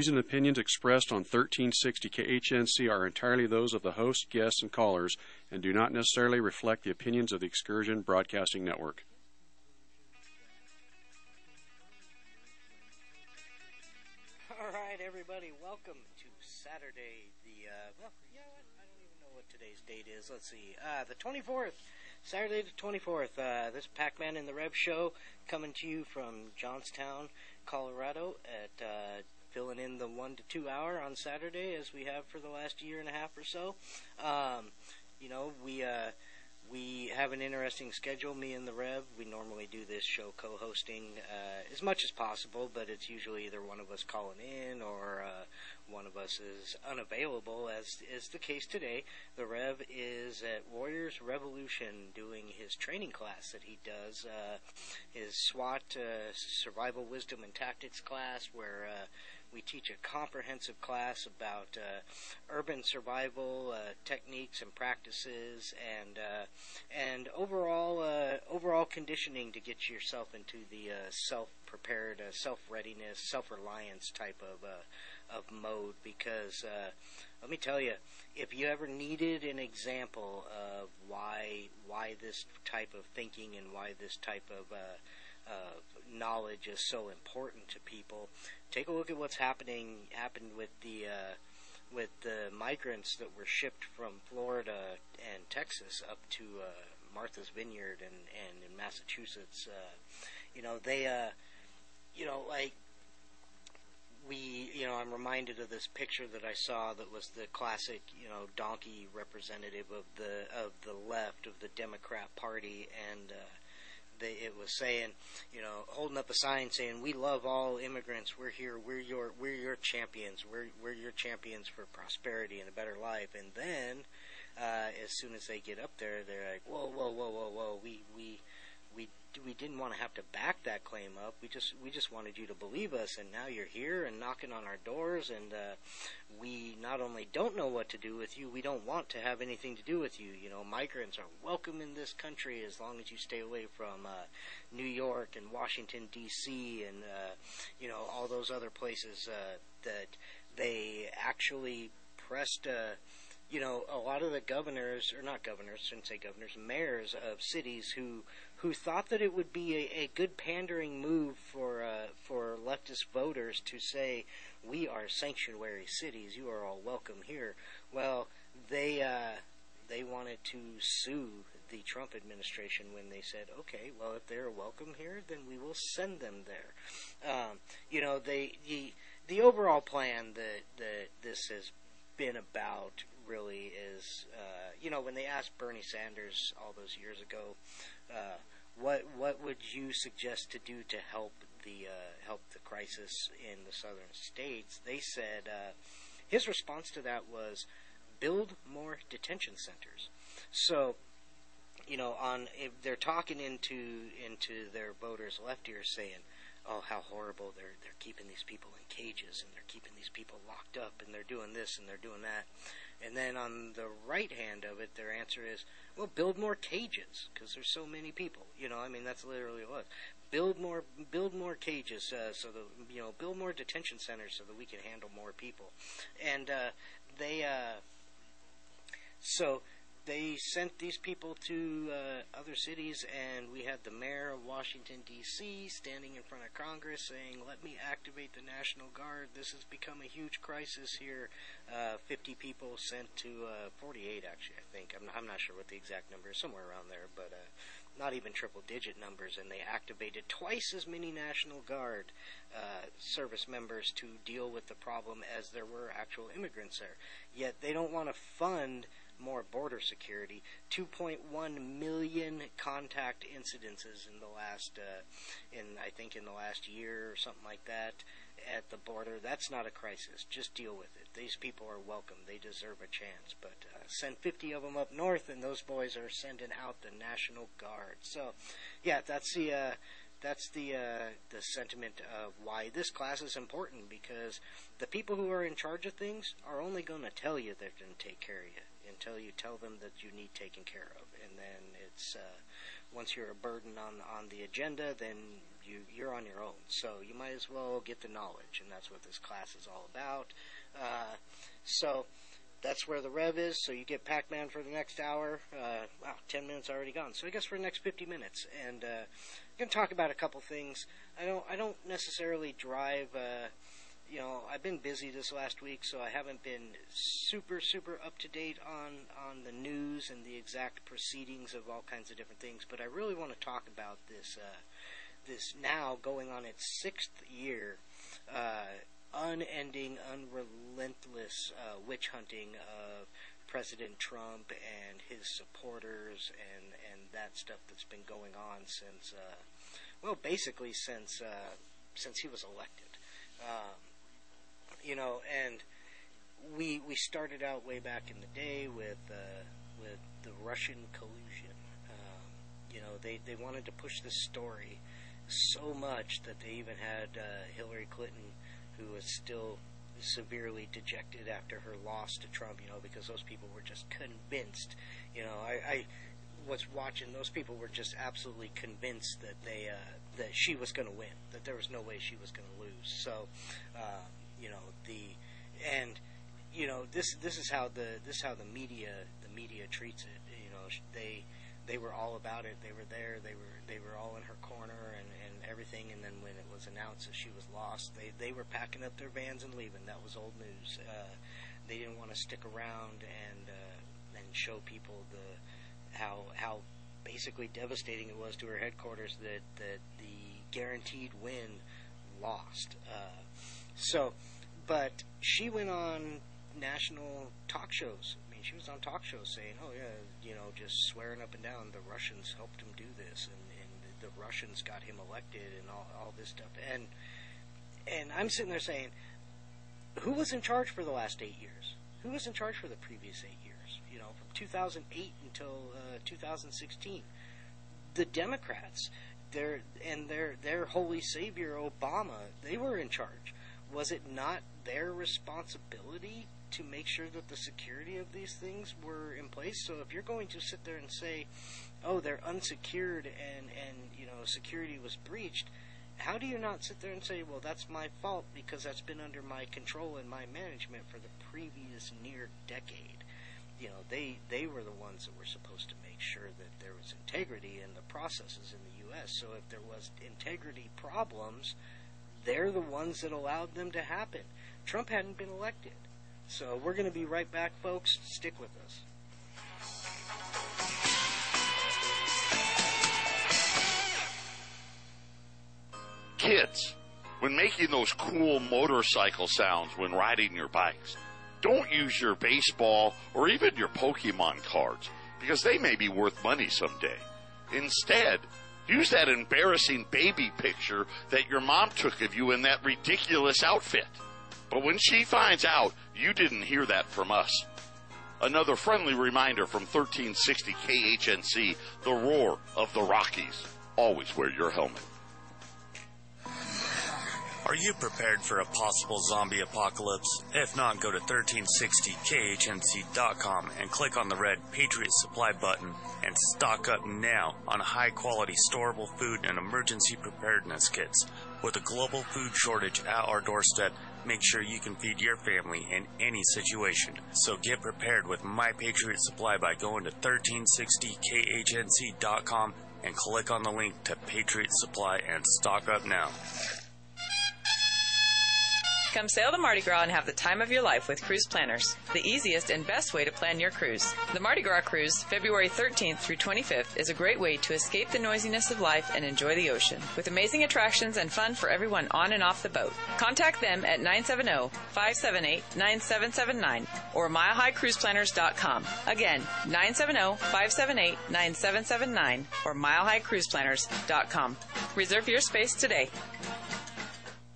Views and opinions expressed on 1360 KHNC are entirely those of the host, guests, and callers and do not necessarily reflect the opinions of the Excursion Broadcasting Network. All right, everybody, welcome to Saturday, the, uh, well, what? I don't even know what today's date is. Let's see. Uh, the 24th. Saturday the 24th. Uh, this Pac-Man in the Rev show coming to you from Johnstown, Colorado at, uh, filling in the one to two hour on Saturday as we have for the last year and a half or so. Um, you know, we, uh, we have an interesting schedule, me and the Rev. We normally do this show co-hosting uh, as much as possible, but it's usually either one of us calling in or uh, one of us is unavailable, as is the case today. The Rev is at Warriors Revolution doing his training class that he does, uh, his SWAT uh, Survival Wisdom and Tactics class, where uh, we teach a comprehensive class about uh, urban survival uh, techniques and practices, and uh, and overall uh, overall conditioning to get yourself into the uh, self prepared, self readiness, self reliance type of of mode. Because let me tell you, if you ever needed an example of why why this type of thinking and why this type of uh, knowledge is so important to people. Take a look at what's happening happened with the uh, with the migrants that were shipped from Florida and Texas up to uh, Martha's Vineyard and and in Massachusetts. Uh, you know they uh, you know like we, you know, I'm reminded of this picture that I saw that was the classic, you know, donkey representative of the of the left of the Democrat Party, and uh, they, it was saying, you know, holding up a sign saying, "We love all immigrants. We're here. We're your we're your champions. We're we're your champions for prosperity and a better life." And then, uh, as soon as they get up there, they're like, "Whoa, whoa, whoa, whoa, whoa! We we we we didn't want to have to back that claim up. We just we just wanted you to believe us, and now you're here and knocking on our doors, and uh, we not only don't know what to do with you, we don't want to have anything to do with you. You know, migrants are welcome in this country as long as you stay away from uh, New York and Washington D.C. and uh, you know all those other places uh, that they actually pressed. Uh, you know, a lot of the governors, or not governors, shouldn't say governors, mayors of cities who who thought that it would be a, a good pandering move for uh, for leftist voters to say we are sanctuary cities, you are all welcome here. Well, they uh, they wanted to sue the Trump administration when they said, okay, well if they're welcome here, then we will send them there. Um, you know, they the the overall plan that that this has been about really is, uh, you know, when they asked Bernie Sanders all those years ago, uh, what what would you suggest to do to help the uh, help the crisis in the southern states? They said uh, his response to that was build more detention centers. So, you know, on they're talking into into their voters left ear saying, "Oh, how horrible! They're they're keeping these people in cages and they're keeping these people locked up and they're doing this and they're doing that." And then on the right hand of it, their answer is, well, build more cages because there's so many people. You know, I mean, that's literally what. Build more, build more cages, uh, so that you know, build more detention centers so that we can handle more people. And uh, they, uh, so they sent these people to uh, other cities, and we had the mayor of Washington, D.C., standing in front of Congress saying, Let me activate the National Guard. This has become a huge crisis here. Uh, 50 people sent to uh, 48, actually, I think. I'm not, I'm not sure what the exact number is, somewhere around there, but uh, not even triple digit numbers. And they activated twice as many National Guard uh, service members to deal with the problem as there were actual immigrants there. Yet they don't want to fund more border security. 2.1 million contact incidences in the last, uh, in I think in the last year or something like that at the border. That's not a crisis. Just deal with it. These people are welcome. They deserve a chance. But uh, send 50 of them up north, and those boys are sending out the National Guard. So, yeah, that's the. Uh, that's the uh, the sentiment of why this class is important because the people who are in charge of things are only going to tell you they're going to take care of you until you tell them that you need taken care of. And then it's uh, once you're a burden on on the agenda, then you you're on your own. So you might as well get the knowledge, and that's what this class is all about. Uh, so that's where the rev is. So you get Pac-Man for the next hour. Uh, wow, 10 minutes already gone. So I guess for the next 50 minutes, and uh, I'm going to talk about a couple things. I don't I don't necessarily drive. Uh, you know, I've been busy this last week, so I haven't been super, super up to date on on the news and the exact proceedings of all kinds of different things. But I really want to talk about this uh, this now going on its sixth year, uh, unending, unrelentless uh, witch hunting of President Trump and his supporters and and that stuff that's been going on since, uh, well, basically since uh, since he was elected. Um, you know, and we we started out way back in the day with uh, with the Russian collusion. Um, you know, they they wanted to push this story so much that they even had uh, Hillary Clinton, who was still severely dejected after her loss to Trump. You know, because those people were just convinced. You know, I. I was watching; those people were just absolutely convinced that they uh, that she was going to win, that there was no way she was going to lose. So, um, you know the and you know this this is how the this is how the media the media treats it. You know they they were all about it. They were there. They were they were all in her corner and and everything. And then when it was announced that she was lost they they were packing up their vans and leaving. That was old news. Uh they didn't want to stick around and uh and show people the how how basically devastating it was to her headquarters that that the guaranteed win lost. Uh so but she went on national talk shows. I mean, she was on talk shows saying, "Oh yeah, you know, just swearing up and down the Russians helped him do this, and, and the Russians got him elected, and all all this stuff." And and I'm sitting there saying, "Who was in charge for the last eight years? Who was in charge for the previous eight years? You know, from 2008 until uh, 2016, the Democrats." Their and their their holy savior Obama, they were in charge was it not their responsibility to make sure that the security of these things were in place? So if you're going to sit there and say, "Oh, they're unsecured and and you know security was breached," how do you not sit there and say, "Well, that's my fault because that's been under my control and my management for the previous near decade"? You know, they they were the ones that were supposed to make sure that there was integrity in the processes in the U.S. So if there was integrity problems, they're the ones that allowed them to happen. Trump hadn't been elected. So we're going to be right back, folks. Stick with us. Kids, when making those cool motorcycle sounds when riding your bikes, don't use your baseball or even your Pokemon cards because they may be worth money someday. Instead, Use that embarrassing baby picture that your mom took of you in that ridiculous outfit. But when she finds out, you didn't hear that from us. Another friendly reminder from 1360 KHNC, the roar of the Rockies. Always wear your helmet. Are you prepared for a possible zombie apocalypse? If not, go to 1360khnc.com and click on the red Patriot Supply button and stock up now on high quality storable food and emergency preparedness kits. With a global food shortage at our doorstep, make sure you can feed your family in any situation. So get prepared with My Patriot Supply by going to 1360khnc.com and click on the link to Patriot Supply and stock up now. Come sail the Mardi Gras and have the time of your life with Cruise Planners, the easiest and best way to plan your cruise. The Mardi Gras cruise, February 13th through 25th, is a great way to escape the noisiness of life and enjoy the ocean, with amazing attractions and fun for everyone on and off the boat. Contact them at 970-578-9779 or milehighcruiseplanners.com. Again, 970-578-9779 or milehighcruiseplanners.com. Reserve your space today.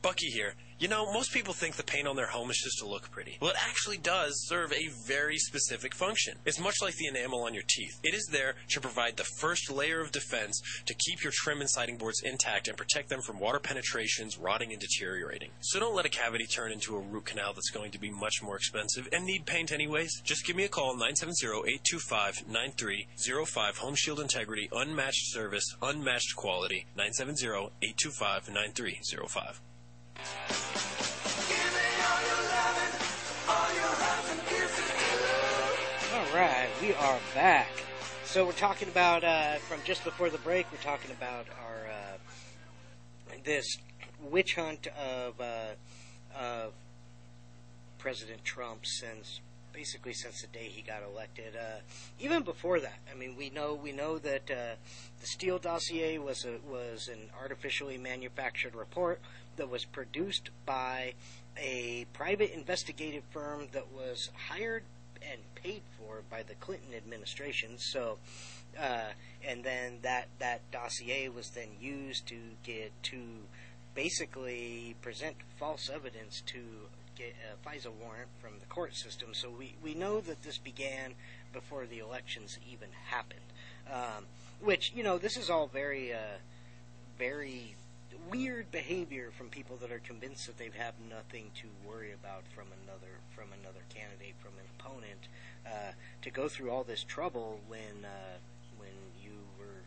Bucky here. You know, most people think the paint on their home is just to look pretty. Well, it actually does serve a very specific function. It's much like the enamel on your teeth. It is there to provide the first layer of defense to keep your trim and siding boards intact and protect them from water penetrations, rotting, and deteriorating. So don't let a cavity turn into a root canal that's going to be much more expensive and need paint anyways. Just give me a call 970-825-9305 Home Shield Integrity, unmatched service, unmatched quality 970-825-9305. All right, we are back. So we're talking about uh, from just before the break. We're talking about our uh, this witch hunt of uh, of President Trump since basically since the day he got elected. Uh, even before that, I mean, we know we know that uh, the Steele dossier was a, was an artificially manufactured report that was produced by a private investigative firm that was hired and paid for by the Clinton administration. So, uh, and then that that dossier was then used to get to basically present false evidence to get a FISA warrant from the court system. So we we know that this began before the elections even happened. Um, which you know this is all very uh, very weird behavior from people that are convinced that they have nothing to worry about from another from another candidate from an opponent uh, to go through all this trouble when uh, when you were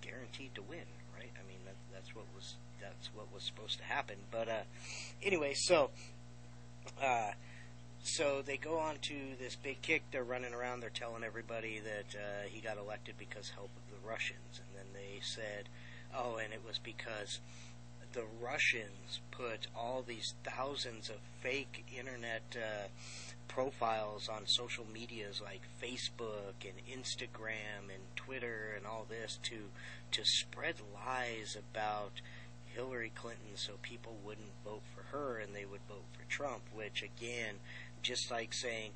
guaranteed to win right? I mean that, that's what was that's what was supposed to happen. But uh, anyway so uh, so they go on to this big kick. They're running around. They're telling everybody that uh, he got elected because help of the Russians. And then they said oh and it was because the Russians put all these thousands of fake internet uh, profiles on social medias like Facebook and Instagram and Twitter and all this to to spread lies about Hillary Clinton so people wouldn't vote for her and they would vote for Trump, which again, just like saying,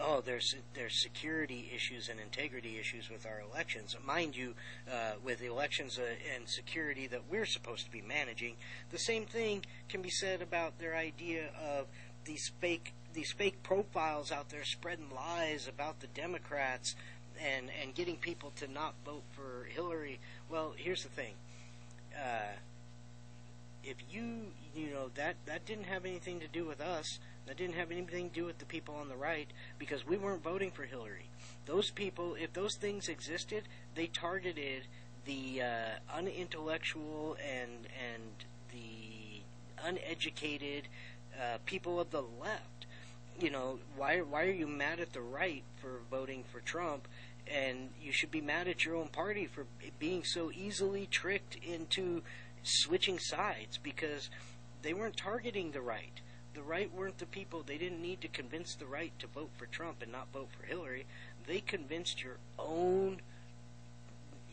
oh, there's there's security issues and integrity issues with our elections. Mind you, uh, with the elections uh, and security that we're supposed to be managing, the same thing can be said about their idea of these fake these fake profiles out there spreading lies about the Democrats and and getting people to not vote for Hillary. Well, here's the thing. Uh, if you you know that that didn't have anything to do with us that didn't have anything to do with the people on the right because we weren't voting for Hillary. Those people, if those things existed, they targeted the uh, unintellectual and and the uneducated uh, people of the left. You know, why why are you mad at the right for voting for Trump? And you should be mad at your own party for being so easily tricked into switching sides because they weren't targeting the right the right weren't the people. They didn't need to convince the right to vote for Trump and not vote for Hillary. They convinced your own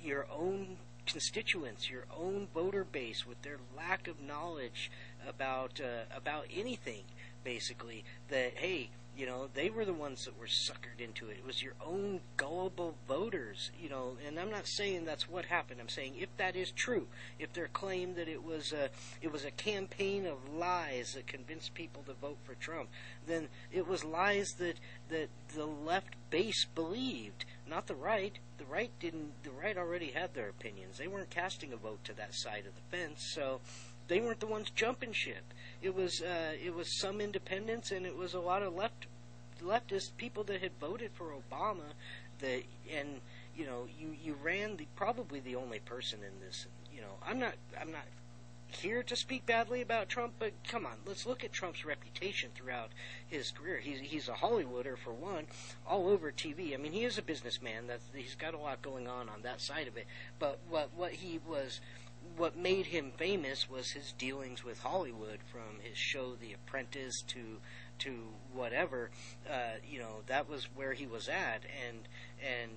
your own constituents, your own voter base, with their lack of knowledge about uh, about anything, basically. That hey, you know, they were the ones that were suckered into it. It was your own gullible voters, you know. And I'm not saying that's what happened. I'm saying if that is true, if their claim that it was a it was a campaign of lies that convinced people to vote for Trump, then it was lies that that the left base believed, not the right. The right didn't. The right already had their opinions. They weren't casting a vote to that side of the fence, so they weren't the ones jumping ship. It was uh, it was some independents and it was a lot of left leftist people that had voted for Obama. That and you know you you ran the probably the only person in this. You know I'm not I'm not here to speak badly about Trump, but come on, let's look at Trump's reputation throughout his career. He's he's a Hollywooder for one, all over TV. I mean, he is a businessman. That he's got a lot going on on that side of it. But what what he was what made him famous was his dealings with Hollywood, from his show The Apprentice to to whatever. Uh, you know, that was where he was at, and and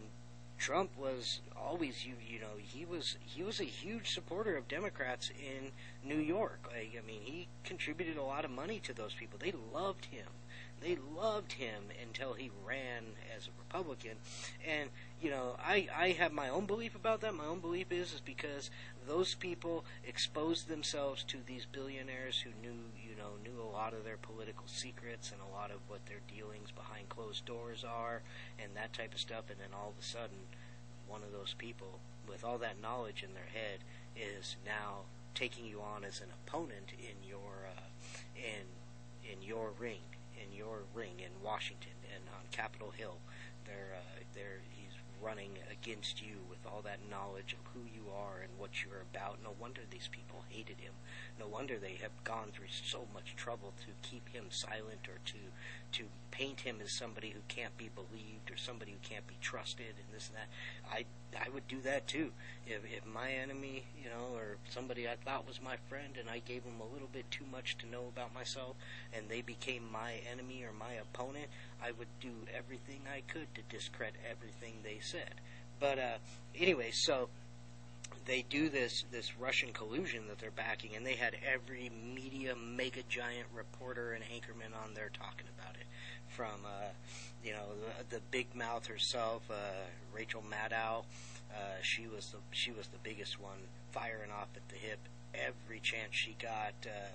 Trump was always you you know he was he was a huge supporter of Democrats in New York. Like I mean, he contributed a lot of money to those people. They loved him. They loved him until he ran as a Republican, and you know I I have my own belief about that. My own belief is is because those people exposed themselves to these billionaires who knew you know knew a lot of their political secrets and a lot of what their dealings behind closed doors are and that type of stuff. And then all of a sudden, one of those people with all that knowledge in their head is now taking you on as an opponent in your uh, in in your ring in your ring in Washington and on Capitol Hill. They're uh, they're running against you with all that knowledge of who you are and what you're about. No wonder these people hated him. No wonder they have gone through so much trouble to keep him silent or to to paint him as somebody who can't be believed or somebody who can't be trusted and this and that. I I would do that too. If if my enemy, you know, or somebody I thought was my friend and I gave them a little bit too much to know about myself and they became my enemy or my opponent, I would do everything I could to discredit everything they said. But uh anyway, so they do this this Russian collusion that they're backing, and they had every media mega giant reporter and anchorman on there talking about it, from uh, you know the, the big mouth herself, uh, Rachel Maddow. Uh, she was the she was the biggest one, firing off at the hip every chance she got, uh,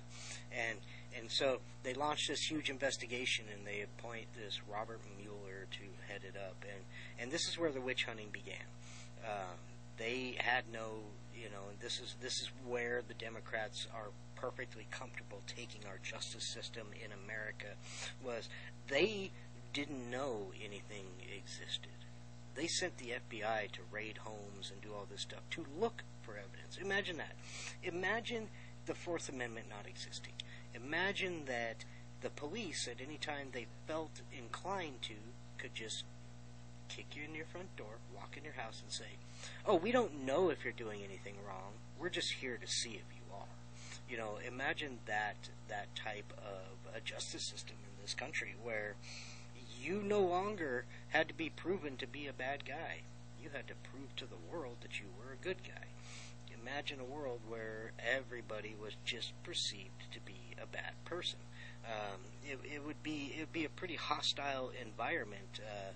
and and so they launched this huge investigation, and they appoint this Robert Mueller to head it up, and and this is where the witch hunting began. Um, they had no, you know, this is this is where the Democrats are perfectly comfortable taking our justice system in America was they didn't know anything existed. They sent the FBI to raid homes and do all this stuff to look for evidence. Imagine that. Imagine the Fourth Amendment not existing. Imagine that the police, at any time they felt inclined to, could just kick you in your front door, walk in your house, and say, "Oh, we don't know if you're doing anything wrong. We're just here to see if you are." You know, imagine that that type of a justice system in this country where you no longer had to be proven to be a bad guy. You had to prove to the world that you were a good guy. Imagine a world where everybody was just perceived to be a bad person. Um, it, it would be it would be a pretty hostile environment. Uh,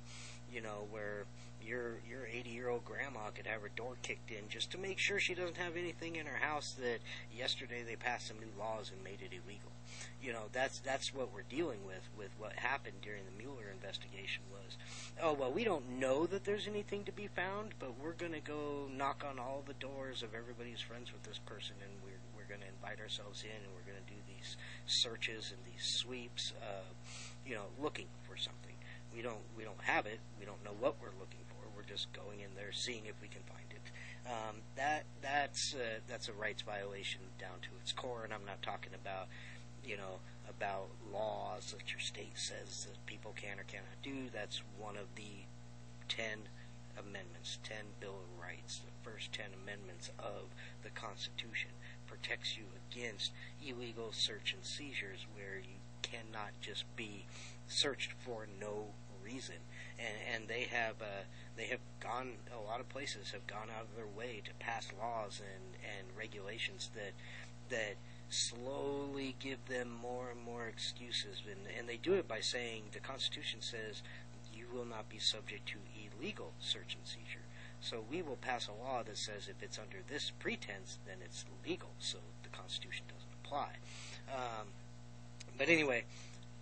you know, where your your 80 year old grandma could have her door kicked in just to make sure she doesn't have anything in her house that yesterday they passed some new laws and made it illegal. You know, that's that's what we're dealing with with what happened during the Mueller investigation was, oh well, we don't know that there's anything to be found, but we're to go knock on all the doors of everybody who's friends with this person, and we're we're going to invite ourselves in, and we're going to do these searches and these sweeps, uh, you know, looking for something we don't we don't have it. We don't know what we're looking for. We're just going in there, seeing if we can find it. Um, that that's uh, that's a rights violation down to its core, and I'm not talking about you know about laws that your state says that people can or cannot do. That's one of the ten amendments, ten Bill of Rights, the first ten amendments of the Constitution protects you against illegal search and seizures, where you cannot just be searched for no reason, and and they have uh, they have gone a lot of places have gone out of their way to pass laws and and regulations that that slowly give them more and more excuses, and and they do it by saying the Constitution says you will not be subject to illegal search and seizure. So we will pass a law that says if it's under this pretense, then it's legal. So the Constitution doesn't apply. Um, but anyway,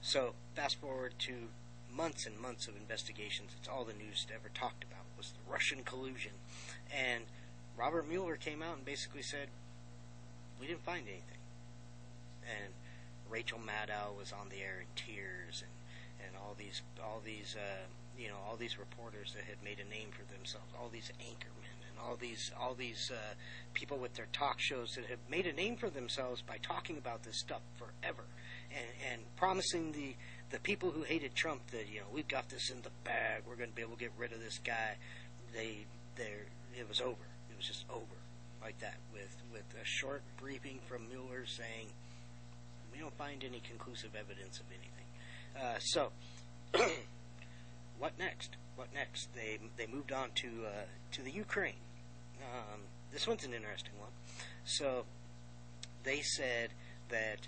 so fast forward to months and months of investigations. It's all the news ever talked about was the Russian collusion. And Robert Mueller came out and basically said, we didn't find anything. And Rachel Maddow was on the air in tears, and, and all these all these uh, you know all these reporters that had made a name for themselves, all these anchormen, and all these all these uh, people with their talk shows that have made a name for themselves by talking about this stuff forever, and, and promising the the people who hated Trump that you know we've got this in the bag, we're going to be able to get rid of this guy. They, they, it was over. It was just over like that with with a short briefing from Mueller saying we don't find any conclusive evidence of anything. Uh, so, what next? What next? They they moved on to uh, to the Ukraine. Um, this one's an interesting one. So, they said that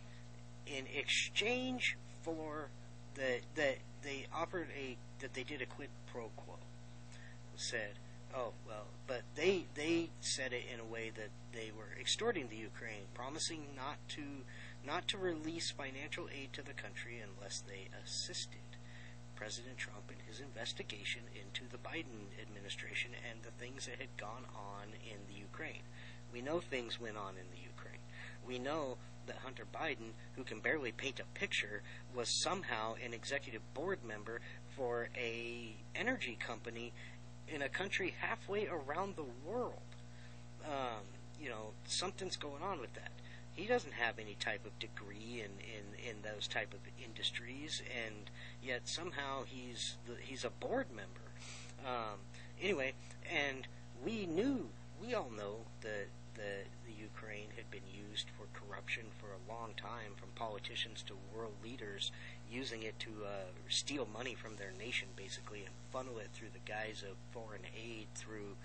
in exchange for that that they offered a that they did a quid pro quo. Said, oh well, but they they said it in a way that they were extorting the Ukraine, promising not to not to release financial aid to the country unless they assisted President Trump and his investigation into the Biden administration and the things that had gone on in the Ukraine. We know things went on in the Ukraine. We know that Hunter Biden, who can barely paint a picture, was somehow an executive board member for a energy company in a country halfway around the world. Um, you know, something's going on with that. He doesn't have any type of degree in, in, in those type of industries, and yet somehow he's the, he's a board member. Um, anyway, and we knew, we all know that the the Ukraine had been used for corruption for a long time, from politicians to world leaders, using it to uh, steal money from their nation, basically, and funnel it through the guise of foreign aid through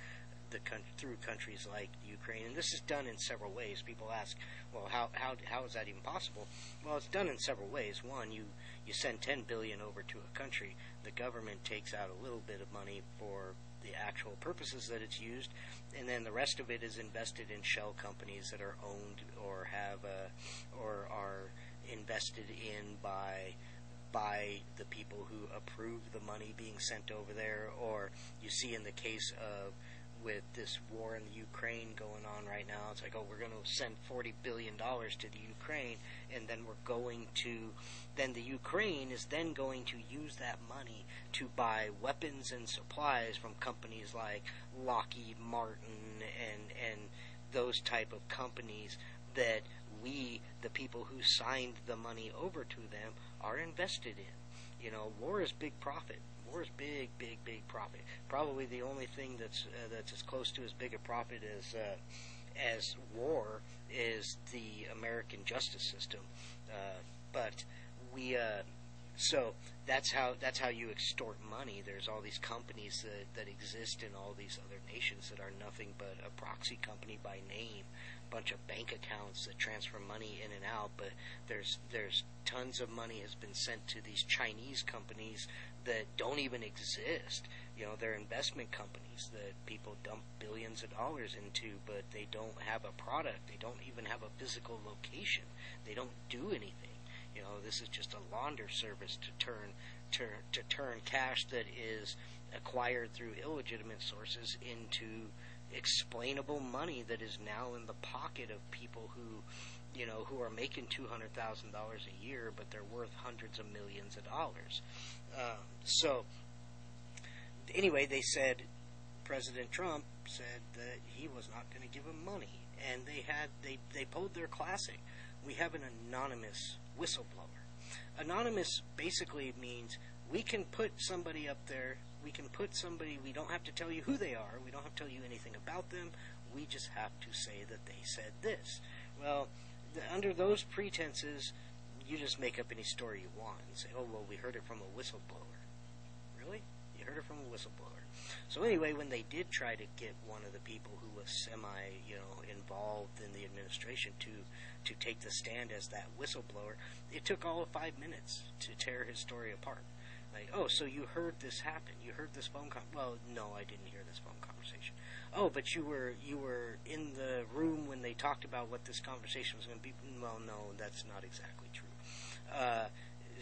the through countries like Ukraine. And this is done in several ways. People ask, well, how how how is that even possible? Well, it's done in several ways. One, you you send 10 billion over to a country, the government takes out a little bit of money for the actual purposes that it's used, and then the rest of it is invested in shell companies that are owned or have uh, or are invested in by by the people who approve the money being sent over there, or you see in the case of with this war in the Ukraine going on right now, it's like, oh, we're going to send $40 billion to the Ukraine, and then we're going to, then the Ukraine is then going to use that money to buy weapons and supplies from companies like Lockheed Martin and, and those type of companies that we, the people who signed the money over to them, are invested in. You know, war is big profit war big, big, big profit. Probably the only thing that's uh, that's as close to as big a profit as uh, as war is the American justice system. Uh, but we uh, so that's how that's how you extort money. There's all these companies that, that exist in all these other nations that are nothing but a proxy company by name bunch of bank accounts that transfer money in and out, but there's there's tons of money has been sent to these Chinese companies that don't even exist. You know, they're investment companies that people dump billions of dollars into, but they don't have a product. They don't even have a physical location. They don't do anything. You know, this is just a launder service to turn to, to turn cash that is acquired through illegitimate sources into explainable money that is now in the pocket of people who, you know, who are making two hundred thousand dollars a year, but they're worth hundreds of millions of dollars. Um, so, anyway, they said President Trump said that he was not going to give them money, and they had they they pulled their classic. We have an anonymous whistleblower. Anonymous basically means we can put somebody up there we can put somebody, we don't have to tell you who they are, we don't have to tell you anything about them, we just have to say that they said this. Well, under those pretenses, you just make up any story you want and say, oh, well, we heard it from a whistleblower. Really? You heard it from a whistleblower. So anyway, when they did try to get one of the people who was semi, you know, involved in the administration to to take the stand as that whistleblower, it took all of five minutes to tear his story apart. Like, oh, so you heard this happen? You heard this phone call? Well, no, I didn't hear this phone conversation. Oh, but you were you were in the room when they talked about what this conversation was going to be. Well, no, that's not exactly true. Uh,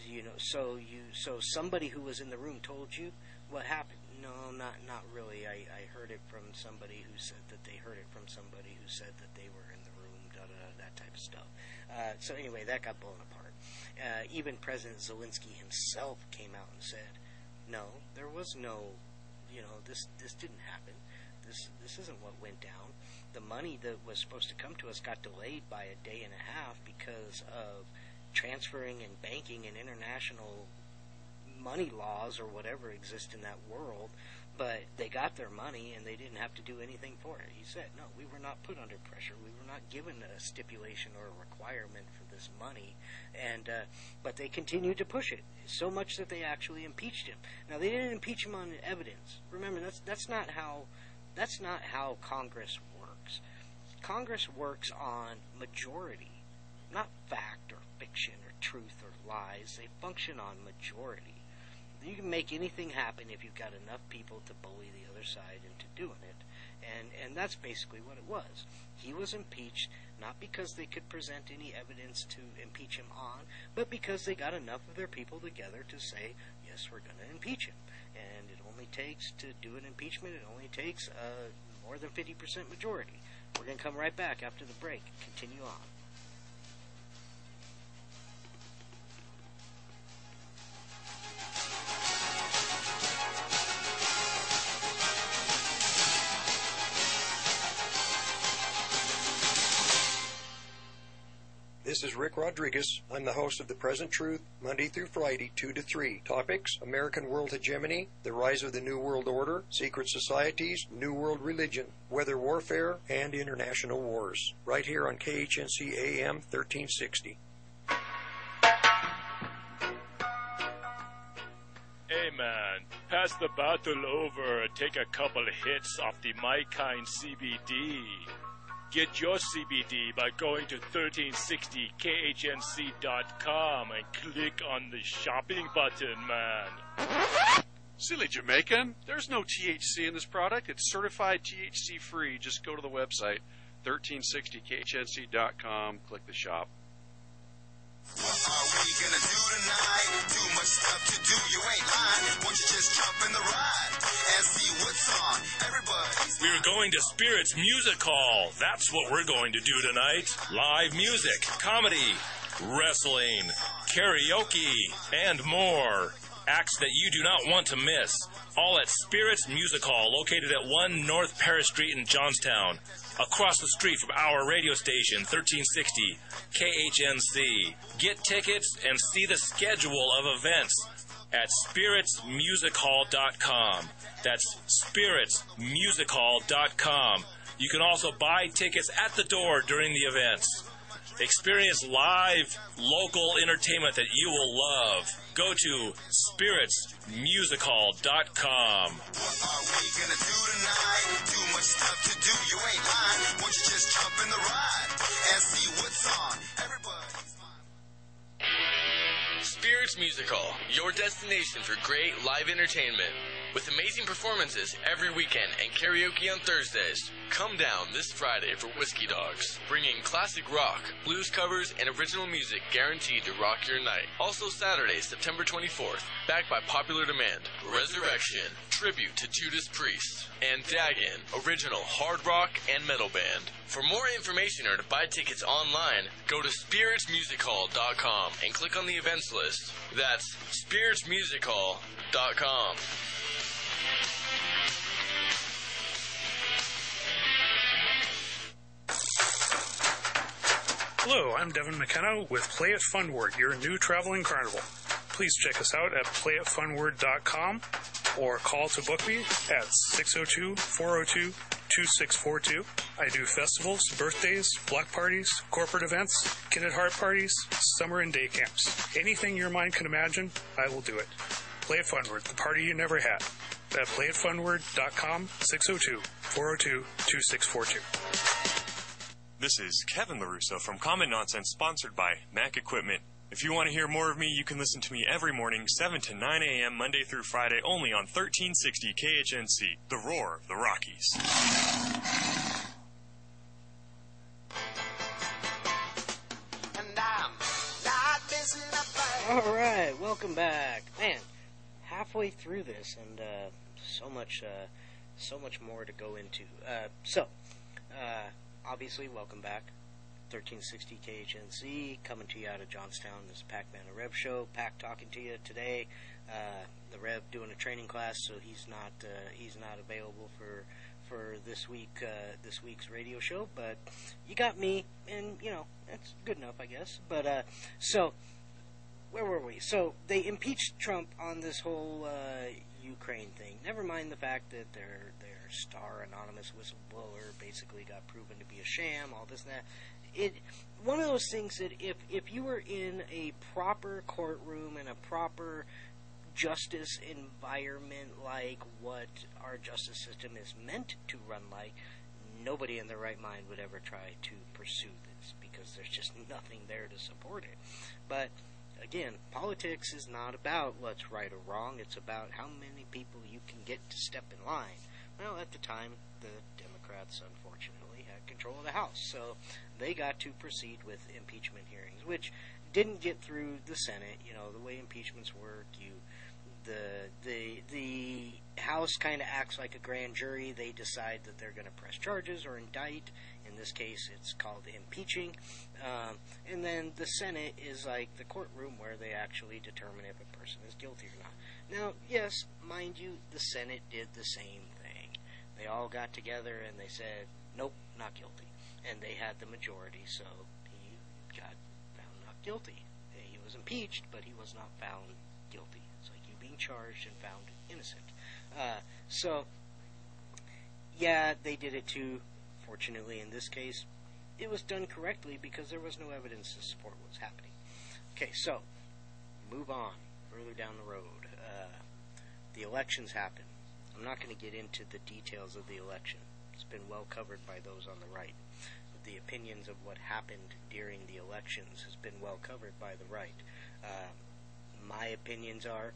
you know, so you so somebody who was in the room told you what happened. No, not not really. I, I heard it from somebody who said that they heard it from somebody who said that they were that type of stuff. Uh, so anyway, that got blown apart. Uh, even President Zelensky himself came out and said, "No, there was no, you know, this this didn't happen. This this isn't what went down. The money that was supposed to come to us got delayed by a day and a half because of transferring and banking and international money laws or whatever exist in that world but they got their money and they didn't have to do anything for it. He said, no, we were not put under pressure. We were not given a stipulation or a requirement for this money. And, uh, but they continued to push it so much that they actually impeached him. Now they didn't impeach him on evidence. Remember, that's, that's not how, that's not how Congress works. Congress works on majority, not fact or fiction or truth or lies. They function on majority. You can make anything happen if you've got enough people to bully the other side into doing it. And, and that's basically what it was. He was impeached not because they could present any evidence to impeach him on, but because they got enough of their people together to say, yes, we're going to impeach him. And it only takes to do an impeachment, it only takes a more than 50% majority. We're going to come right back after the break. Continue on. This is Rick Rodriguez. I'm the host of The Present Truth, Monday through Friday, 2 to 3. Topics American World Hegemony, The Rise of the New World Order, Secret Societies, New World Religion, Weather Warfare, and International Wars. Right here on KHNC AM 1360. Hey man, pass the bottle over. Take a couple hits off the My Kind CBD. Get your CBD by going to 1360khnc.com and click on the shopping button, man. Silly Jamaican. There's no THC in this product. It's certified THC free. Just go to the website 1360khnc.com, click the shop. What are we gonna do tonight? Too much stuff to do, you ain't lying. Won't you just jump in the ride and We're going to Spirits Music Hall. That's what we're going to do tonight. Live music, comedy, wrestling, karaoke, and more. Acts that you do not want to miss. All at Spirits Music Hall, located at 1 North Paris Street in Johnstown. Across the street from our radio station, 1360 KHNC. Get tickets and see the schedule of events at spiritsmusichall.com. That's spiritsmusichall.com. You can also buy tickets at the door during the events. Experience live local entertainment that you will love. Go to spiritsmusichall.com. What are we gonna do tonight? Too much stuff to do, you ain't. Won't you just jump in the ride and see what's on? Everybody's Spirits Music Hall, your destination for great live entertainment. With amazing performances every weekend and karaoke on Thursdays. Come down this Friday for Whiskey Dogs, bringing classic rock, blues covers, and original music guaranteed to rock your night. Also Saturday, September 24th, backed by popular demand, Resurrection, tribute to Judas Priest, and Dagon, original hard rock and metal band. For more information or to buy tickets online, go to spiritsmusichall.com and click on the events list. That's spiritsmusichall.com. Hello, I'm Devin McKenna with Play It Funward, your new traveling carnival. Please check us out at playitfunward.com or call to book me at 602-402-2642. I do festivals, birthdays, block parties, corporate events, kid at heart parties, summer and day camps. Anything your mind can imagine, I will do it. Play It Funward, the party you never had. At playitfunward.com, 602-402-2642. This is Kevin LaRusso from Common Nonsense, sponsored by Mac Equipment. If you want to hear more of me, you can listen to me every morning, 7 to 9 a.m., Monday through Friday, only on 1360 KHNC, the roar of the Rockies. All right, welcome back, man. Halfway through this, and uh, so much, uh, so much more to go into. Uh, so, uh, obviously, welcome back. 1360 KHNC coming to you out of Johnstown. This is Pac-Man the Rev Show. Pac talking to you today. Uh, the Rev doing a training class, so he's not uh, he's not available for for this week uh, this week's radio show. But you got me, and you know that's good enough, I guess. But uh, so where were we? So they impeached Trump on this whole uh, Ukraine thing. Never mind the fact that their their star anonymous whistleblower basically got proven to be a sham. All this and that. It one of those things that if if you were in a proper courtroom and a proper justice environment like what our justice system is meant to run like, nobody in their right mind would ever try to pursue this because there's just nothing there to support it. But again, politics is not about what's right or wrong. It's about how many people you can get to step in line. Well, at the time, the Democrats, unfortunately, had control of the House. So they got to proceed with impeachment hearings, which didn't get through the Senate. You know, the way impeachments work, you the the the House kind of acts like a grand jury. They decide that they're going to press charges or indict. In this case, it's called impeaching. Um, and then the Senate is like the courtroom where they actually determine if a person is guilty or not. Now, yes, mind you, the Senate did the same. They all got together and they said, "Nope, not guilty," and they had the majority, so he got found not guilty. He was impeached, but he was not found guilty. It's like you being charged and found innocent. Uh, so, yeah, they did it too. Fortunately, in this case, it was done correctly because there was no evidence to support what was happening. Okay, so move on further down the road. Uh, the elections happen. I'm not going to get into the details of the election. It's been well covered by those on the right. The opinions of what happened during the elections has been well covered by the right. Uh, my opinions are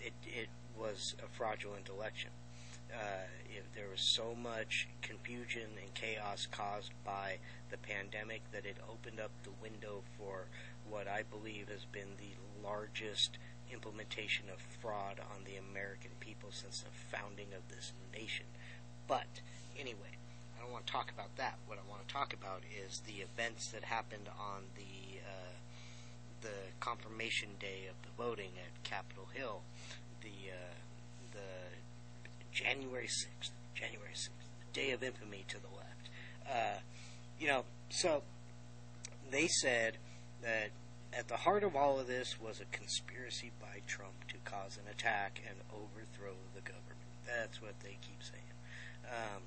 it, it was a fraudulent election. Uh, there was so much confusion and chaos caused by the pandemic that it opened up the window for what I believe has been the largest implementation of fraud on the American people since the founding of this nation. But anyway, I don't want to talk about that. What I want to talk about is the events that happened on the uh, the confirmation day of the voting at Capitol Hill, the uh, the January sixth, January sixth, day of infamy to the left. Uh, you know, so they said that at the heart of all of this was a conspiracy by Trump to cause an attack and overthrow the government. That's what they keep saying. Um,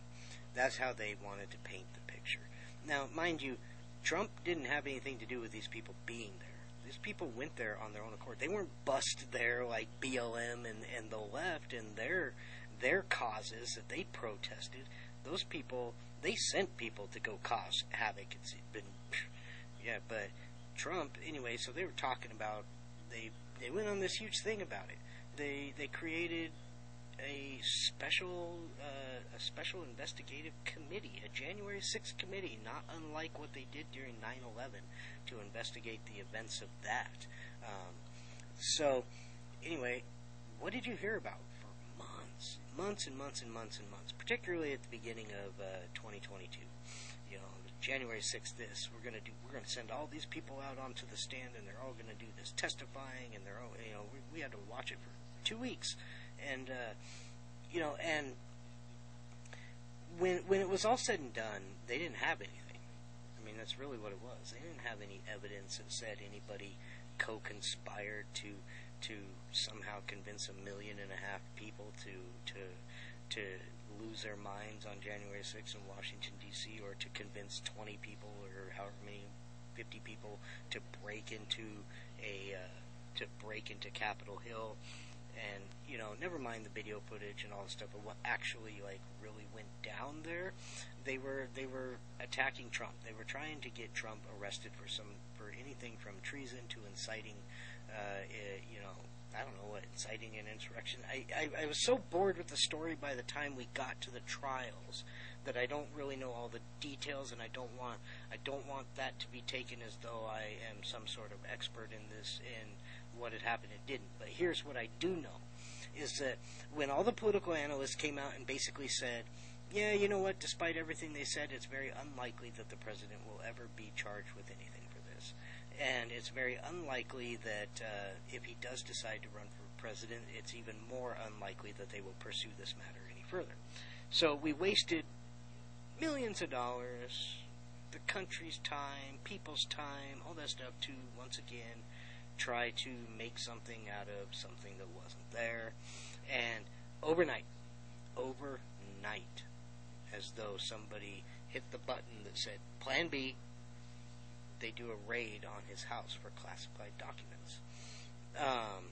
that's how they wanted to paint the picture. Now, mind you, Trump didn't have anything to do with these people being there. These people went there on their own accord. They weren't bussed there like BLM and, and the left and their their causes that they protested. Those people, they sent people to go cause havoc. It's been, yeah, but Trump anyway. So they were talking about they they went on this huge thing about it. They they created a special uh, a special investigative committee, a January 6th committee, not unlike what they did during 9/11 to investigate the events of that. Um, so, anyway, what did you hear about for months, months and months and months and months, particularly at the beginning of uh, 2022? You know, January 6th. This we're gonna do. We're gonna send all these people out onto the stand, and they're all gonna do this testifying, and they're all, you know, we, we had to watch it for two weeks and uh, you know, and when when it was all said and done, they didn't have anything. I mean, that's really what it was. They didn't have any evidence that said anybody co-conspired to to somehow convince a million and a half people to to to lose their minds on January 6th in Washington D.C. or to convince 20 people or however many 50 people to break into a uh, to break into Capitol Hill and you know, never mind the video footage and all the stuff, but what actually like really went down there, they were they were attacking Trump. They were trying to get Trump arrested for some for anything from treason to inciting, uh, eh, you know, I don't know what inciting an insurrection. I, I I was so bored with the story by the time we got to the trials that I don't really know all the details, and I don't want I don't want that to be taken as though I am some sort of expert in this in what had happened. It didn't. But here's what I do know is that when all the political analysts came out and basically said, yeah, you know what, despite everything they said, it's very unlikely that the president will ever be charged with anything. And it's very unlikely that uh, if he does decide to run for president, it's even more unlikely that they will pursue this matter any further. So we wasted millions of dollars, the country's time, people's time, all that stuff to, once again, try to make something out of something that wasn't there. And overnight, overnight, as though somebody hit the button that said Plan B, they do a raid on his house for classified documents. Um,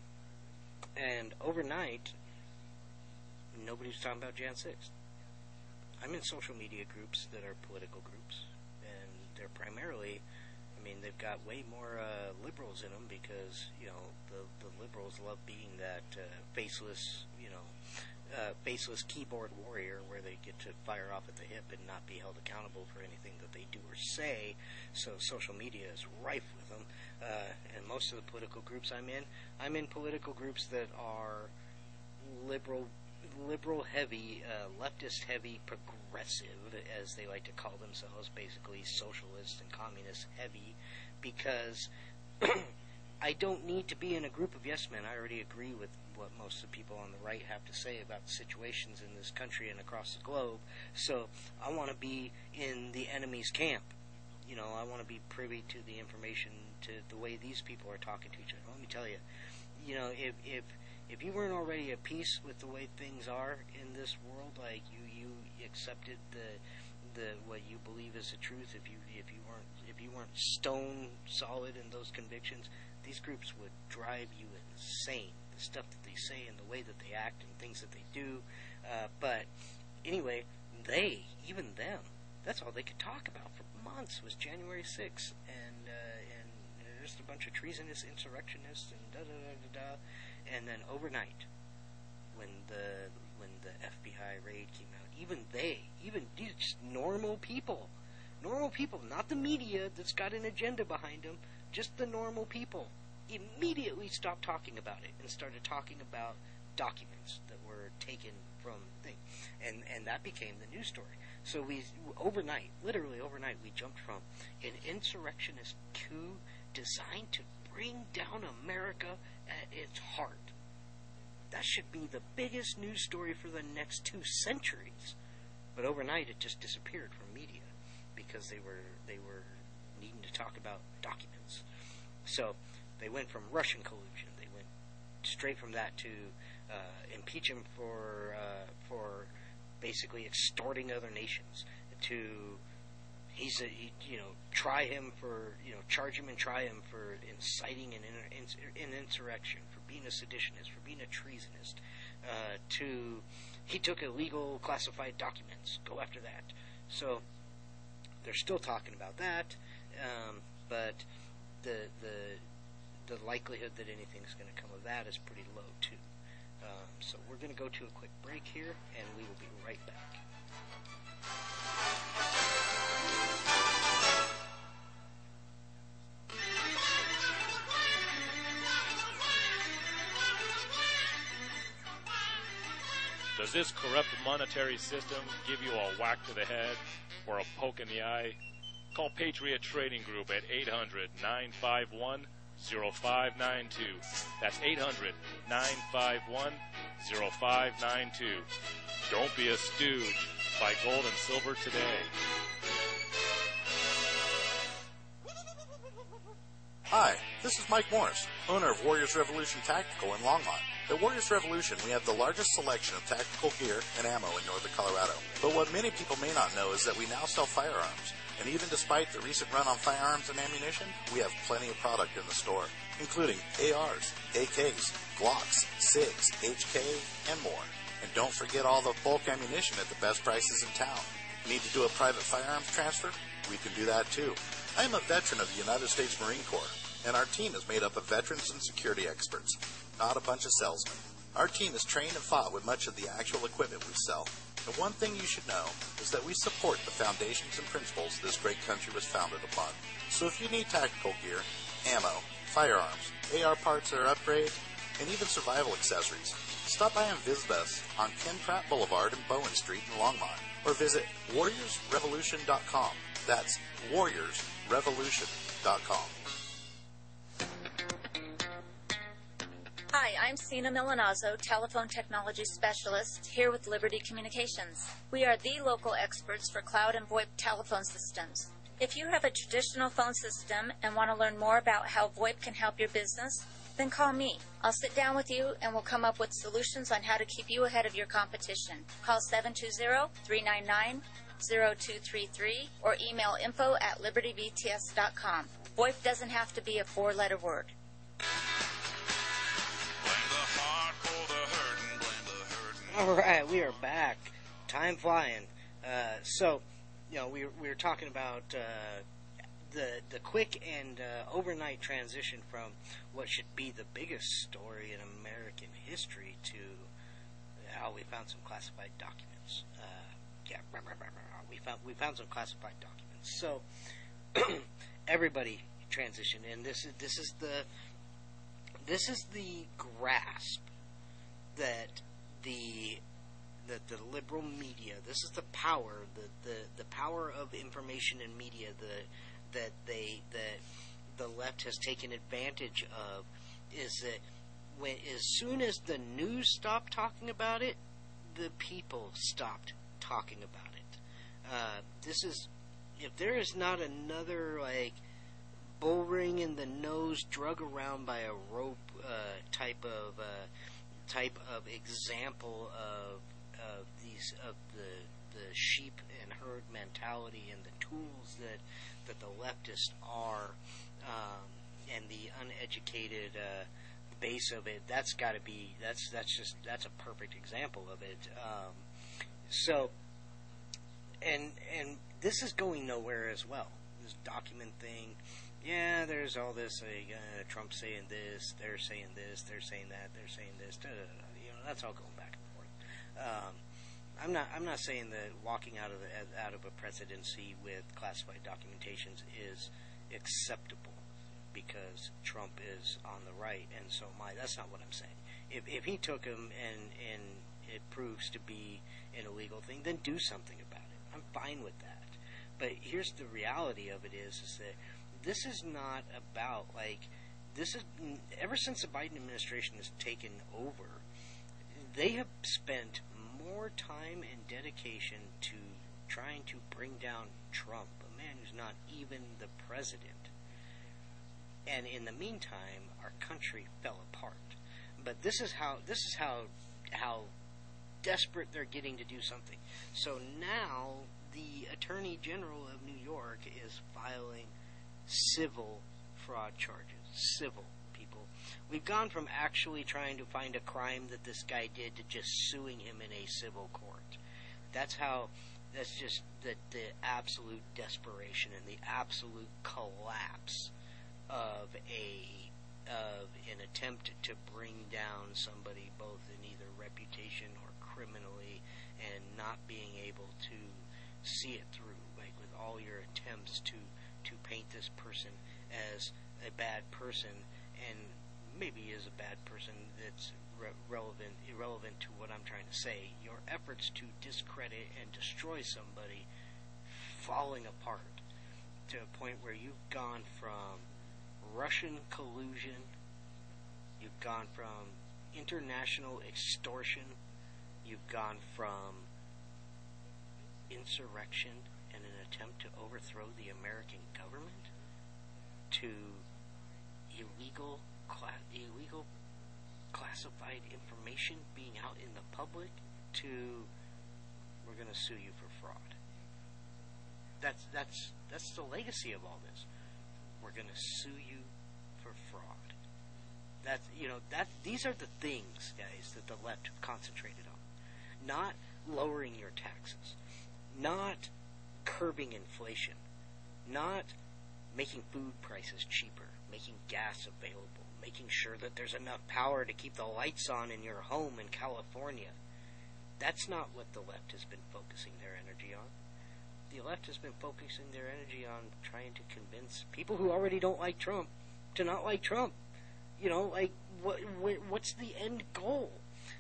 and overnight, nobody was talking about Jan 6th. I'm in social media groups that are political groups, and they're primarily I mean, they've got way more uh, liberals in them because you know the the liberals love being that uh, faceless, you know, uh, keyboard warrior where they get to fire off at the hip and not be held accountable for anything that they do or say. So social media is rife with them. Uh, and most of the political groups I'm in, I'm in political groups that are liberal, liberal heavy, uh, leftist heavy, progressive, as they like to call themselves, basically socialist and communist heavy, because I don't need to be in a group of yes men. I already agree with what most of the people on the right have to say about situations in this country and across the globe. So I want to be in the enemy's camp. You know, I want to be privy to the information, to the way these people are talking to each other. Let me tell you, you know, if if if you weren't already at peace with the way things are in this world, like you you accepted the the what you believe is the truth, if you if you weren't if you weren't stone solid in those convictions, these groups would drive you insane. The stuff that they say and the way that they act and things that they do. Uh, but anyway, they, even them, that's all they could talk about for months was January 6th and uh, and just a bunch of treasonous insurrectionists and da da da da da. And then overnight, when the when the FBI raid came out, even they, even these normal people, normal people, not the media that's got an agenda behind them, just the normal people, immediately stopped talking about it and started talking about documents that were taken from thing, and and that became the news story. So we overnight, literally overnight, we jumped from an insurrectionist coup designed to bring down America at its heart. That should be the biggest news story for the next two centuries. But overnight, it just disappeared from media because they were they were needing to talk about documents. So they went from Russian collusion. They went straight from that to uh, impeach him for uh, for basically extorting other nations. To he's a he, you know try him for you know charge him and try him for inciting an, an insurrection, for being a seditionist, for being a treasonist. Uh, to he took illegal classified documents. Go after that. So they're still talking about that, um, but the the the likelihood that anything's going to come of that is pretty low too. Um, so we're going to go to a quick break here, and we will be right back. Does this corrupt monetary system give you a whack to the head or a poke in the eye? Call Patriot Trading Group at 800 951 0592. That's 800 951 0592. Don't be a stooge. Buy gold and silver today. Hi, this is Mike Morris, owner of Warriors Revolution Tactical in Longmont. At Warriors Revolution, we have the largest selection of tactical gear and ammo in northern Colorado. But what many people may not know is that we now sell firearms. And even despite the recent run on firearms and ammunition, we have plenty of product in the store, including ARs, AKs, Glocks, SIGs, HK, and more. And don't forget all the bulk ammunition at the best prices in town. Need to do a private firearms transfer? We can do that too. I am a veteran of the United States Marine Corps, and our team is made up of veterans and security experts not a bunch of salesmen. Our team is trained and fought with much of the actual equipment we sell. The one thing you should know is that we support the foundations and principles this great country was founded upon. So if you need tactical gear, ammo, firearms, AR parts or upgrades, and even survival accessories, stop by and visit us on Ken Pratt Boulevard and Bowen Street in Longmont, or visit warriorsrevolution.com. That's warriorsrevolution.com. Hi, I'm Sina Milanazzo, telephone technology specialist here with Liberty Communications. We are the local experts for cloud and VoIP telephone systems. If you have a traditional phone system and want to learn more about how VoIP can help your business, then call me. I'll sit down with you and we'll come up with solutions on how to keep you ahead of your competition. Call 720-399-0233 or email info at libertybts.com. VoIP doesn't have to be a four-letter word. All right, we are back. Time flying. Uh, so, you know, we we were talking about uh, the the quick and uh, overnight transition from what should be the biggest story in American history to how we found some classified documents. Uh, yeah, we found we found some classified documents. So everybody transitioned, and this is this is the this is the grasp that liberal media. This is the power, the, the, the power of information and media. The that they that the left has taken advantage of is that when as soon as the news stopped talking about it, the people stopped talking about it. Uh, this is if there is not another like bull ring in the nose, drug around by a rope uh, type of uh, type of example of of of the the sheep and herd mentality and the tools that that the leftists are um, and the uneducated uh, base of it. That's got to be that's that's just that's a perfect example of it. Um, so and and this is going nowhere as well. This document thing. Yeah, there's all this. Uh, uh, Trump saying this, they're saying this, they're saying that, they're saying this. You know, that's all going back and forth. Um, I'm not. I'm not saying that walking out of the, out of a presidency with classified documentations is acceptable because Trump is on the right, and so I. That's not what I'm saying. If if he took him and and it proves to be an illegal thing, then do something about it. I'm fine with that. But here's the reality of it is is that this is not about like this is ever since the Biden administration has taken over, they have spent more time and dedication to trying to bring down Trump, a man who's not even the president. And in the meantime, our country fell apart. But this is how this is how how desperate they're getting to do something. So now the Attorney General of New York is filing civil fraud charges. Civil. We've gone from actually trying to find a crime that this guy did to just suing him in a civil court. That's how. That's just the the absolute desperation and the absolute collapse of a of an attempt to bring down somebody both in either reputation or criminally and not being able to see it through like with all your attempts to to paint this person as a bad person and maybe is a bad person that's re- relevant irrelevant to what I'm trying to say your efforts to discredit and destroy somebody falling apart to a point where you've gone from Russian collusion. You've gone from international extortion. You've gone from insurrection and an attempt to overthrow the American government to illegal cla- illegal classified information being out in the public to we're going to sue you for fraud. That's that's that's the legacy of all this we're going to sue you for fraud. That's you know that these are the things, guys, that the left concentrated on. Not lowering your taxes, not curbing inflation, not making food prices cheaper, making gas available, making sure that there's enough power to keep the lights on in your home in California. That's not what the left has been focusing their energy on the left has been focusing their energy on trying to convince people who already don't like Trump to not like Trump. You know, like what, what what's the end goal?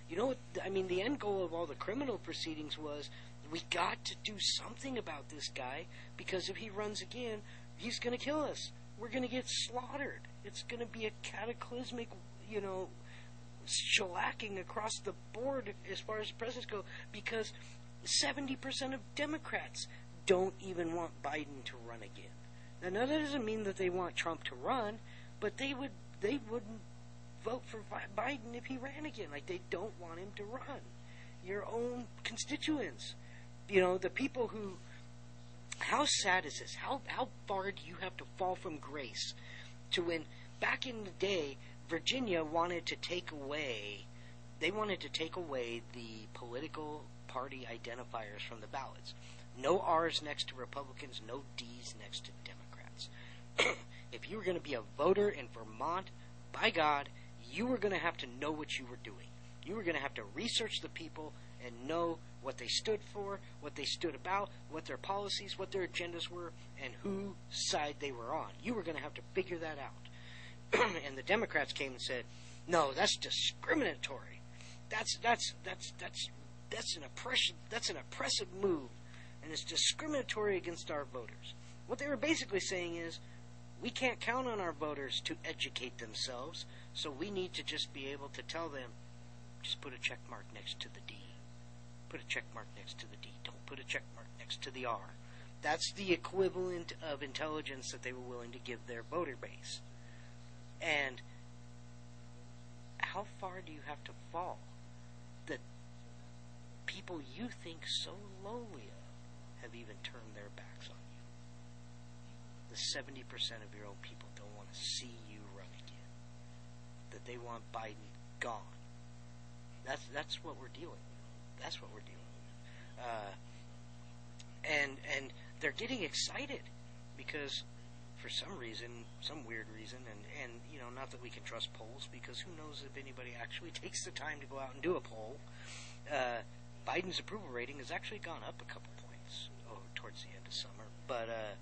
You know, I mean, the end goal of all the criminal proceedings was we got to do something about this guy because if he runs again, he's going to kill us. We're going to get slaughtered. It's going to be a cataclysmic, you know, shellacking across the board as far as presidents go because 70% of Democrats don't even want Biden to run again. Now, that doesn't mean that they want Trump to run, but they would they wouldn't vote for Biden if he ran again. Like they don't want him to run. Your own constituents, you know, the people who. How sad is this? How how far do you have to fall from grace to when back in the day Virginia wanted to take away they wanted to take away the political party identifiers from the ballots. No R's next to Republicans, no D's next to Democrats. if you were going to be a voter in Vermont, by God, you were going to have to know what you were doing. You were going to have to research the people and know what they stood for, what they stood about, what their policies, what their agendas were, and whose mm-hmm. side they were on. You were going to have to figure that out. and the Democrats came and said, "No, that's discriminatory. That's that's that's that's that's an oppression. That's an oppressive move, and it's discriminatory against our voters." What they were basically saying is, we can't count on our voters to educate themselves, so we need to just be able to tell them, just put a check mark next to the D. Put a check mark next to the D. Don't put a check mark next to the R. That's the equivalent of intelligence that they were willing to give their voter base. And how far do you have to fall that people you think so lowly of have even turned their backs on you? The 70% of your own people don't want to see you run again. That they want Biden gone. That's that's what we're dealing with. That's what we're dealing with. Uh, and and they're getting excited because for some reason, some weird reason, and and you know, not that we can trust polls because who knows if anybody actually takes the time to go out and do a poll. Uh, Biden's approval rating has actually gone up a couple points oh, towards the end of summer, but uh,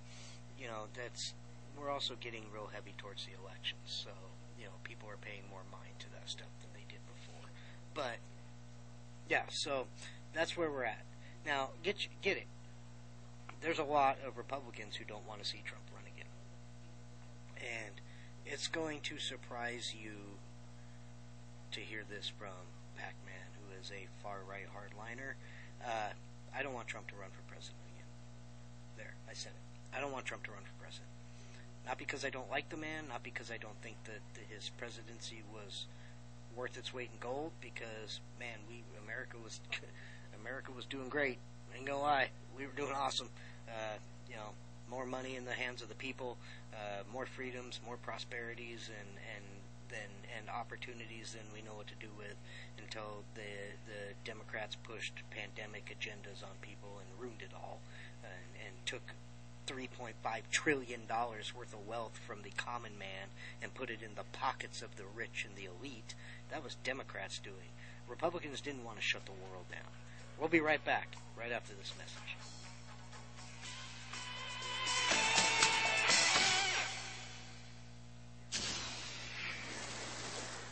you know that's we're also getting real heavy towards the elections, so you know people are paying more mind to that stuff than they did before. But yeah, so that's where we're at. Now get you, get it. There's a lot of Republicans who don't want to see Trump run again, and it's going to surprise you to hear this from Pac-Man, who is a far right hardliner. Uh, I don't want Trump to run for president again. There, I said it. I don't want Trump to run for president. Not because I don't like the man, not because I don't think that, that his presidency was worth its weight in gold. Because man, we America was America was doing great. Ain't gonna lie, we were doing awesome. Uh, you know, more money in the hands of the people, uh, more freedoms, more prosperities, and and then and opportunities than we know what to do with until the the Democrats pushed pandemic agendas on people and ruined it all, and, and took 3.5 trillion dollars worth of wealth from the common man and put it in the pockets of the rich and the elite. That was Democrats doing. Republicans didn't want to shut the world down. We'll be right back right after this message.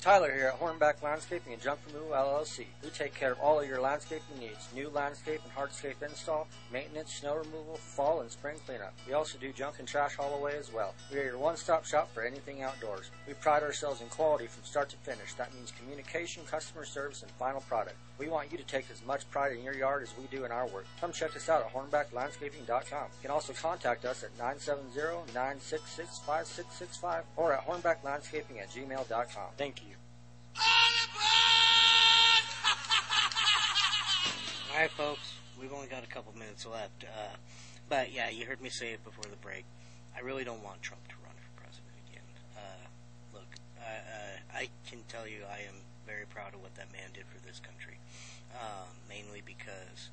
Tyler here at Hornback Landscaping and Junk Removal LLC. We take care of all of your landscaping needs, new landscape and hardscape install, maintenance, snow removal, fall and spring cleanup. We also do junk and trash haul away as well. We are your one-stop shop for anything outdoors. We pride ourselves in quality from start to finish. That means communication, customer service, and final product. We want you to take as much pride in your yard as we do in our work. Come check us out at hornbacklandscaping.com. You can also contact us at 970-966-5665 or at hornbacklandscaping at gmail.com. Thank you. All right, folks, we've only got a couple minutes left. Uh, but yeah, you heard me say it before the break. I really don't want Trump to run for president again. Uh, look, I, uh, I can tell you I am very proud of what that man did for this country. Uh, mainly because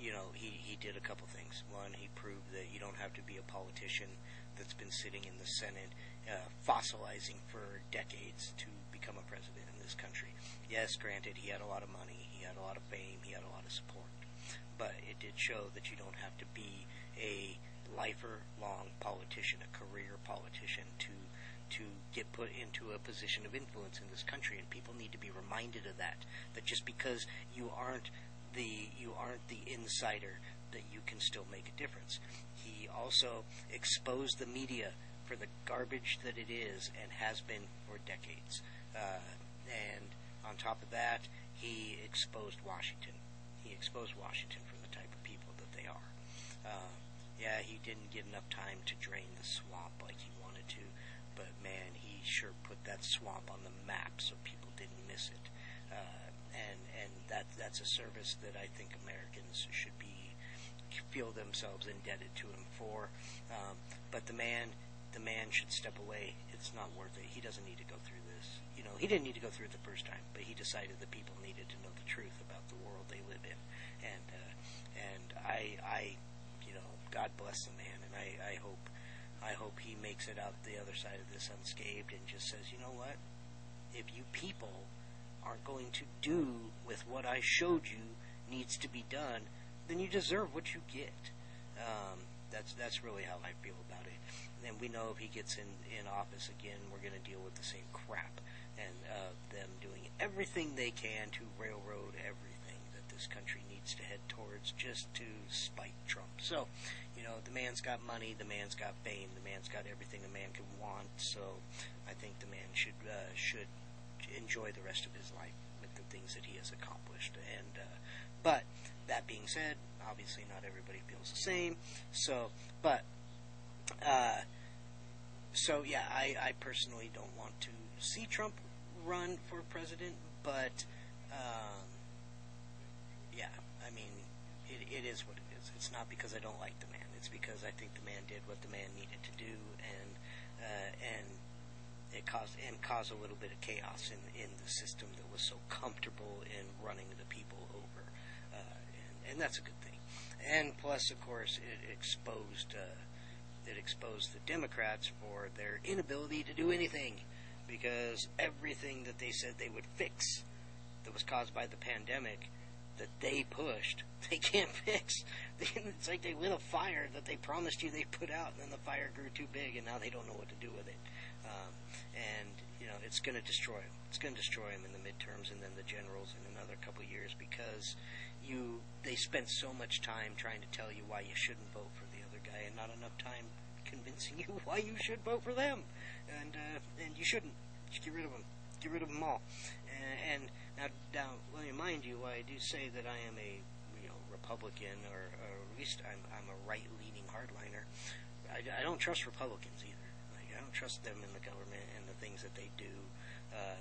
you know he he did a couple things. One, he proved that you don't have to be a politician that's been sitting in the Senate uh, fossilizing for decades to become a president in this country. Yes, granted, he had a lot of money, he had a lot of fame, he had a lot of support, but it did show that you don't have to be a lifer long politician, a career politician to to get put into a position of influence in this country and people need to be reminded of that. That just because you aren't the you aren't the insider that you can still make a difference. He also exposed the media for the garbage that it is and has been for decades. Uh, and on top of that he exposed Washington. He exposed Washington for the type of people that they are. Uh, yeah, he didn't get enough time to drain the swamp like he wanted to, but man, he sure put that swamp on the map so people didn't miss it. Uh, and and that that's a service that I think Americans should be feel themselves indebted to him for. Um, but the man, the man should step away. It's not worth it. He doesn't need to go through this. You know, he didn't need to go through it the first time, but he decided that people needed to know the truth about the world they live in. And uh, and I I you know God bless the man, and I I hope I hope he makes it out the other side of this unscathed and just says, you know what? If you people aren't going to do with what I showed you needs to be done, then you deserve what you get. Um, that's that's really how I feel about it. And we know if he gets in in office again, we're going to deal with the same crap and uh, them doing everything they can to railroad everything this country needs to head towards just to spite Trump. So, you know, the man's got money, the man's got fame, the man's got everything a man could want. So, I think the man should uh, should enjoy the rest of his life with the things that he has accomplished. And uh, but that being said, obviously not everybody feels the same. So, but uh, so yeah, I, I personally don't want to see Trump run for president, but um, yeah, I mean, it, it is what it is. It's not because I don't like the man. It's because I think the man did what the man needed to do, and uh, and it caused and caused a little bit of chaos in in the system that was so comfortable in running the people over, uh, and, and that's a good thing. And plus, of course, it exposed uh, it exposed the Democrats for their inability to do anything because everything that they said they would fix that was caused by the pandemic that they pushed, they can't fix. It's like they lit a fire that they promised you they put out, and then the fire grew too big, and now they don't know what to do with it. Um, and you know, it's going to destroy them. It's going to destroy them in the midterms, and then the generals in another couple years because you they spent so much time trying to tell you why you shouldn't vote for the other guy, and not enough time convincing you why you should vote for them. And uh, and you shouldn't. Just get rid of them. Get rid of them all. And, and now, now, let me remind you, I do say that I am a you know Republican, or, or at least I'm I'm a right-leaning hardliner. I, I don't trust Republicans either. Like I don't trust them in the government and the things that they do. Uh,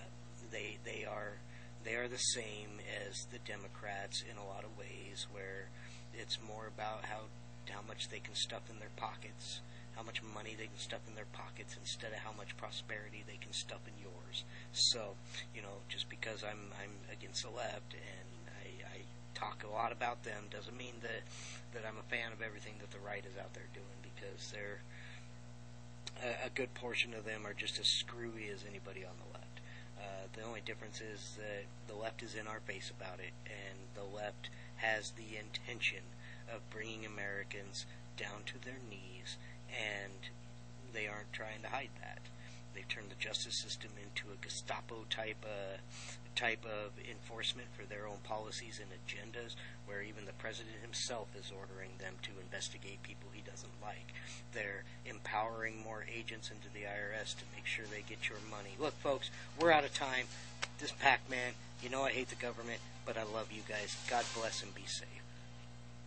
they they are they are the same as the Democrats in a lot of ways, where it's more about how how much they can stuff in their pockets, how much money they can stuff in their pockets, instead of how much prosperity they can stuff in yours. So, you know, just because I'm I'm against the left and I, I talk a lot about them doesn't mean that that I'm a fan of everything that the right is out there doing because they're a, a good portion of them are just as screwy as anybody on the left. Uh, the only difference is that the left is in our face about it, and the left has the intention of bringing Americans down to their knees, and they aren't trying to hide that. They've turned the justice system into a Gestapo type uh, type of enforcement for their own policies and agendas, where even the president himself is ordering them to investigate people he doesn't like. They're empowering more agents into the IRS to make sure they get your money. Look, folks, we're out of time. This Pac-Man, you know I hate the government, but I love you guys. God bless and be safe.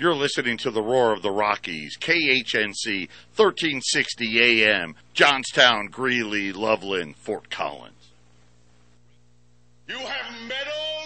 You're listening to the Roar of the Rockies, KHNC, 1360 AM, Johnstown, Greeley, Loveland, Fort Collins. You have metal